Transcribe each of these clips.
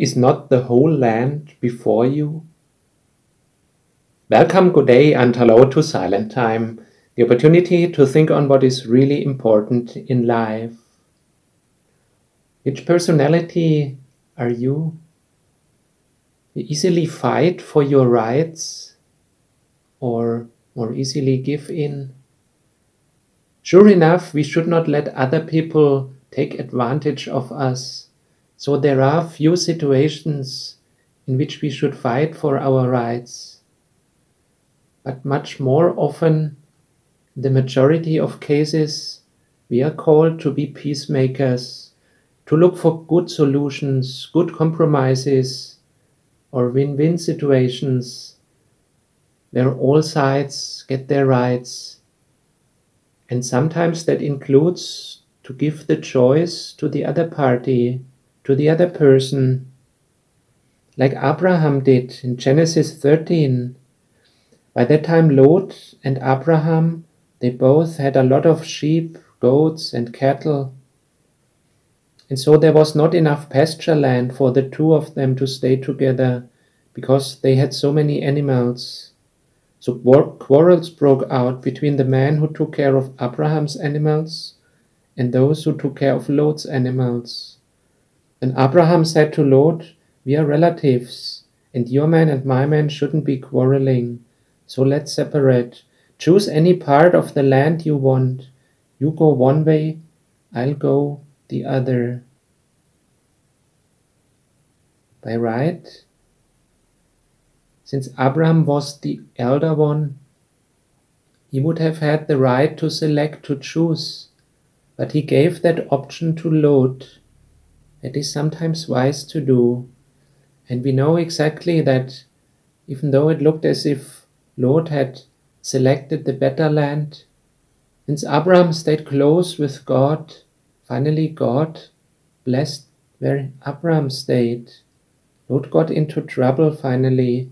Is not the whole land before you? Welcome, good day, and hello to Silent Time, the opportunity to think on what is really important in life. Which personality are you? You easily fight for your rights or more easily give in? Sure enough, we should not let other people take advantage of us so there are few situations in which we should fight for our rights. But much more often, the majority of cases, we are called to be peacemakers, to look for good solutions, good compromises, or win-win situations where all sides get their rights. And sometimes that includes to give the choice to the other party to the other person, like Abraham did in Genesis 13. By that time, Lot and Abraham, they both had a lot of sheep, goats, and cattle. And so there was not enough pasture land for the two of them to stay together because they had so many animals. So quarrels broke out between the man who took care of Abraham's animals and those who took care of Lot's animals. And Abraham said to Lot, We are relatives, and your man and my man shouldn't be quarreling. So let's separate. Choose any part of the land you want. You go one way, I'll go the other. By right, since Abraham was the elder one, he would have had the right to select, to choose, but he gave that option to Lot it is sometimes wise to do. And we know exactly that even though it looked as if Lot had selected the better land, since Abraham stayed close with God, finally God blessed where Abraham stayed. Lot got into trouble finally.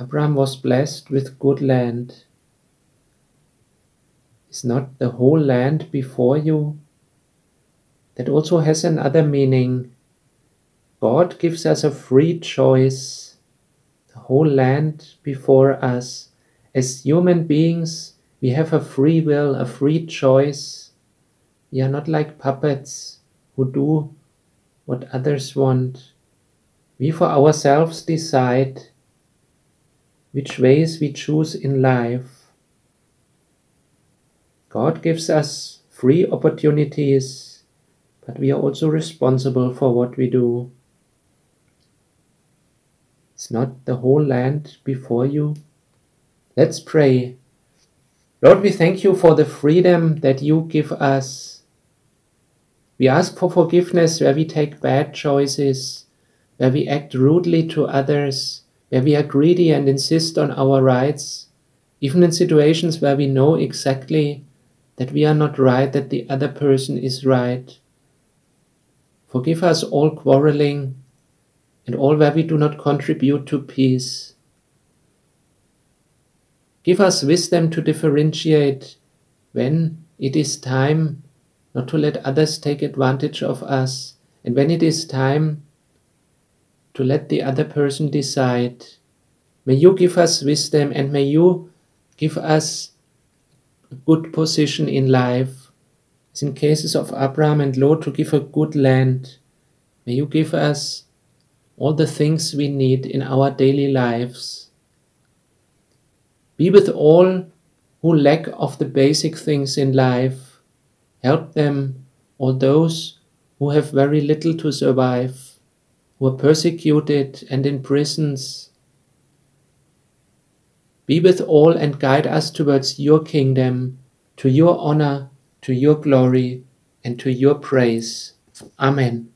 Abraham was blessed with good land. Is not the whole land before you? That also has another meaning. God gives us a free choice, the whole land before us. As human beings, we have a free will, a free choice. We are not like puppets who do what others want. We for ourselves decide which ways we choose in life. God gives us free opportunities but we are also responsible for what we do. Is not the whole land before you? Let's pray. Lord, we thank you for the freedom that you give us. We ask for forgiveness where we take bad choices, where we act rudely to others, where we are greedy and insist on our rights, even in situations where we know exactly that we are not right, that the other person is right. Forgive us all quarreling and all where we do not contribute to peace. Give us wisdom to differentiate when it is time not to let others take advantage of us, and when it is time to let the other person decide. May you give us wisdom and may you give us a good position in life as in cases of Abraham and Lot, to give a good land. May you give us all the things we need in our daily lives. Be with all who lack of the basic things in life. Help them, all those who have very little to survive, who are persecuted and in prisons. Be with all and guide us towards your kingdom, to your honor to your glory and to your praise. Amen.